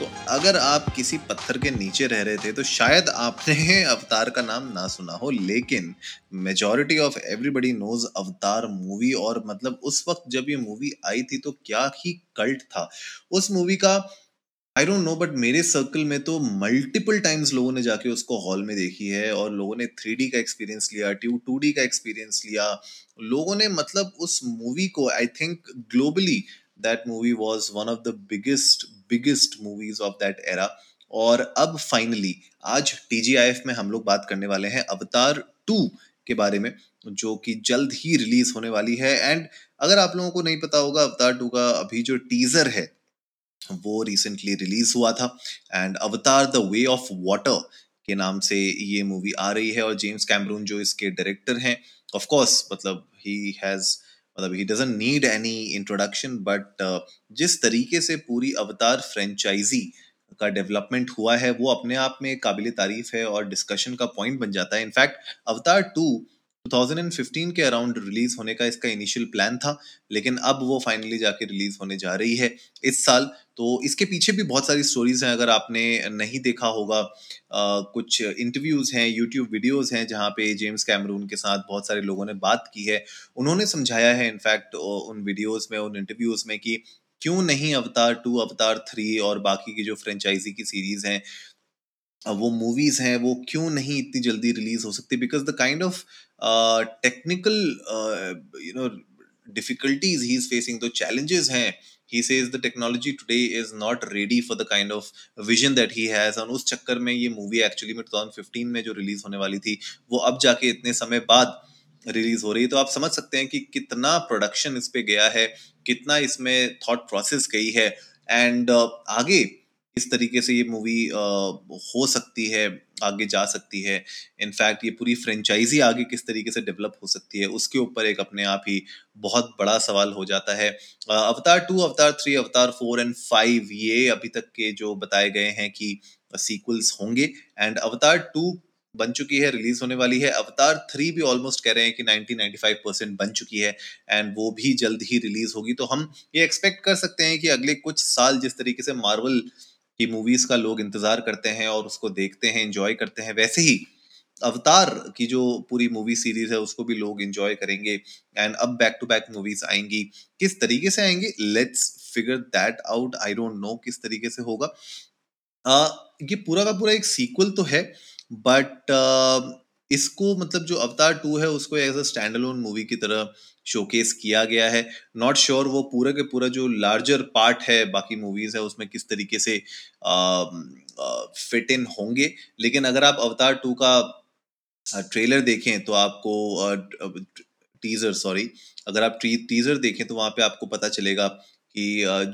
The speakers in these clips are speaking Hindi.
तो अगर आप किसी पत्थर के नीचे रह रहे थे तो शायद आपने अवतार का नाम ना सुना हो, लेकिन majority of everybody knows Avatar movie और मतलब उस वक्त जब ये मूवी आई थी तो क्या ही कल्ट था। उस मूवी का आई डोंट नो बट मेरे सर्कल में तो मल्टीपल टाइम्स लोगों ने जाके उसको हॉल में देखी है और लोगों ने थ्री का एक्सपीरियंस लिया टू टू का एक्सपीरियंस लिया। लोगों ने मतलब उस मूवी को I think globally that movie was one of the biggest biggest movies of that era और अब फाइनली आज टीजीआईएफ में हम लोग बात करने वाले हैं अवतार टू के बारे में, जो कि जल्द ही रिलीज़ होने वाली है। एंड अगर आप लोगों को नहीं पता होगा अवतार टू का अभी जो टीजर है, वो रिसेंटली रिलीज़ हुआ था। एंड अवतार द वे ऑफ़ वाटर के नाम से ये मूवी आ रही है। और जेम्स कैमरून जो इसके डायरेक्टर हैं ऑफ़ कोर्स मतलब ही हैज़ मतलब he doesn't need any introduction but जिस तरीके से पूरी अवतार फ्रेंचाइजी का डेवलपमेंट हुआ है, वो अपने आप में काबिल तारीफ़ है और डिस्कशन का पॉइंट बन जाता है। इनफैक्ट अवतार टू 2015 के अराउंड रिलीज़ होने का इसका इनिशियल प्लान था लेकिन अब वो फाइनली जाके रिलीज़ होने जा रही है इस साल। तो इसके पीछे भी बहुत सारी स्टोरीज हैं अगर आपने नहीं देखा होगा आ, कुछ इंटरव्यूज़ हैं यूट्यूब वीडियोस हैं जहाँ पे जेम्स कैमरून के साथ बहुत सारे लोगों ने बात की है। उन्होंने समझाया है इनफैक्ट उन वीडियोज़ में उन इंटरव्यूज़ में कि क्यों नहीं अवतार टू अवतार थ्री और बाकी की जो फ्रेंचाइजी की सीरीज़ हैं वो मूवीज़ हैं वो क्यों नहीं इतनी जल्दी रिलीज़ हो सकती? Because the kind of technical you know difficulties he is facing तो चैलेंजेस हैं he says the technology today is not ready for the kind of vision that he has. और उस चक्कर में ये मूवी एक्चुअली में 2015 में जो रिलीज़ होने वाली थी वो अब जाके इतने समय बाद रिलीज़ हो रही है। तो आप समझ सकते हैं कि कितना प्रोडक्शन इस पे गया है कितना इसमें थॉट प्रोसेस गई है। एंड uh, आगे किस तरीके से ये मूवी हो सकती है, आगे जा सकती है। इनफैक्ट ये पूरी फ्रेंचाइजी आगे किस तरीके से डेवलप हो सकती है, उसके ऊपर एक अपने आप ही बहुत बड़ा सवाल हो जाता है। अवतार टू अवतार थ्री अवतार फोर एंड फाइव ये अभी तक के जो बताए गए हैं कि सीक्वल्स होंगे। एंड अवतार टू बन चुकी है रिलीज़ होने वाली है। अवतार थ्री भी ऑलमोस्ट कह रहे हैं कि 90 95 परसेंट बन चुकी है एंड वो भी जल्द ही रिलीज़ होगी। तो हम ये एक्सपेक्ट कर सकते हैं कि अगले कुछ साल जिस तरीके से मार्वल की मूवीज़ का लोग इंतज़ार करते हैं और उसको देखते हैं इंजॉय करते हैं। वैसे ही अवतार की जो पूरी मूवी सीरीज़ है उसको भी लोग इंजॉय करेंगे। एंड अब बैक टू बैक मूवीज़ आएँगी। किस तरीके से आएँगी? Let's figure that out I don't know किस तरीके से होगा। uh, ये पूरा का पूरा एक सीक्वल तो है बट इसको मतलब जो अवतार टू है, उसको as a stand alone movie की तरह शोकेस किया गया है। नॉट श्योर sure वो पूरा के पूरा जो लार्जर पार्ट है, बाकी मूवीज़ है, उसमें किस तरीके से फिट इन होंगे। लेकिन अगर आप अवतार टू का ट्रेलर देखें तो आपको टीजर सॉरी अगर आप टीजर देखें तो वहाँ पे आपको पता चलेगा कि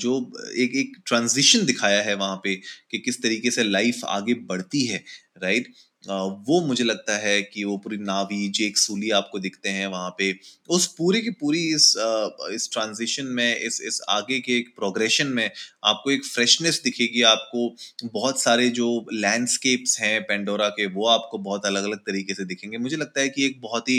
जो एक एक ट्रांजिशन दिखाया है वहाँ पे कि किस तरीके से लाइफ आगे बढ़ती है राइट वो मुझे लगता है कि वो पूरी नावी, जेक सूली आपको दिखते हैं वहाँ पे। उस पूरी की पूरी इस इस ट्रांजिशन में, इस इस आगे के एक प्रोग्रेशन में आपको एक फ्रेशनेस दिखेगी, आपको बहुत सारे जो लैंडस्केप्स हैं पेंडोरा के, वो आपको बहुत अलग अलग तरीके से दिखेंगे। मुझे लगता है कि एक बहुत ही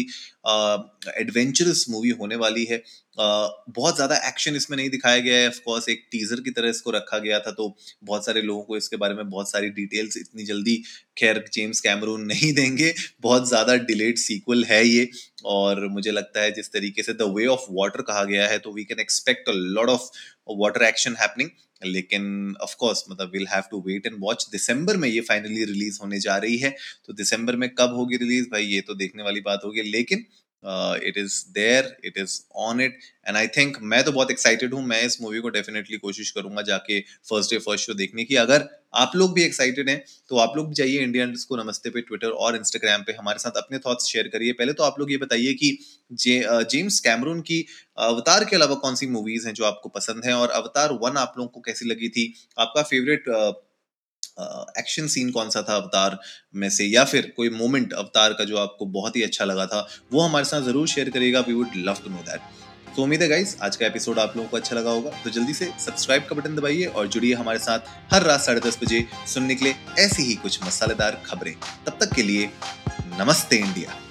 एडवेंचरस मूवी होने वाली है। बहुत ज़्यादा एक्शन इसमें नहीं दिखाया गया है। ऑफकोर्स एक टीजर की तरह इसको रखा गया था तो बहुत सारे लोगों को इसके बारे में बहुत सारी डिटेल्स इतनी जल्दी, खैर जेम्स कैमरून नहीं देंगे। बहुत ज़्यादा डिलेड सीक्वल है ये, और मुझे लगता है जिस तरीके से द वे ऑफ़ वाटर कहा गया है तो we can expect a lot of water action happening लेकिन ऑफ़ कोर्स मतलब will have to wait and watch दिसंबर में ये फाइनली रिलीज़ होने जा रही है तो दिसंबर में कब होगी रिलीज़ भाई, ये तो देखने वाली बात होगी, लेकिन it is there it is on it and I think मैं तो बहुत एक्साइटेड हूँ मैं इस मूवी को डेफिनेटली कोशिश करूँगा जाके फ़र्स्ट डे फ़र्स्ट शो देखने की। अगर आप लोग भी एक्साइटेड हैं तो आप लोग भी जाइए इंडियन को नमस्ते पे ट्विटर और इंस्टाग्राम पे हमारे साथ अपने थॉट्स शेयर करिए। पहले तो आप लोग ये बताइए कि जे, जेम्स कैमरून की अवतार के अलावा कौन सी मूवीज़ हैं जो आपको पसंद है? और अवतार वन आप लोगों को कैसी लगी थी? आपका फेवरेट एक्शन सीन कौन सा था अवतार में से, या फिर कोई मोमेंट अवतार का जो आपको बहुत ही अच्छा लगा था, वो हमारे साथ ज़रूर शेयर करिएगा। We would love to know that तो उम्मीद है गाइस आज का एपिसोड आप लोगों को अच्छा लगा होगा। तो जल्दी से सब्सक्राइब का बटन दबाइए और जुड़िए हमारे साथ हर रात साढ़े दस बजे सुनने के लिए ऐसी ही कुछ मसालेदार खबरें। तब तक के लिए नमस्ते इंडिया।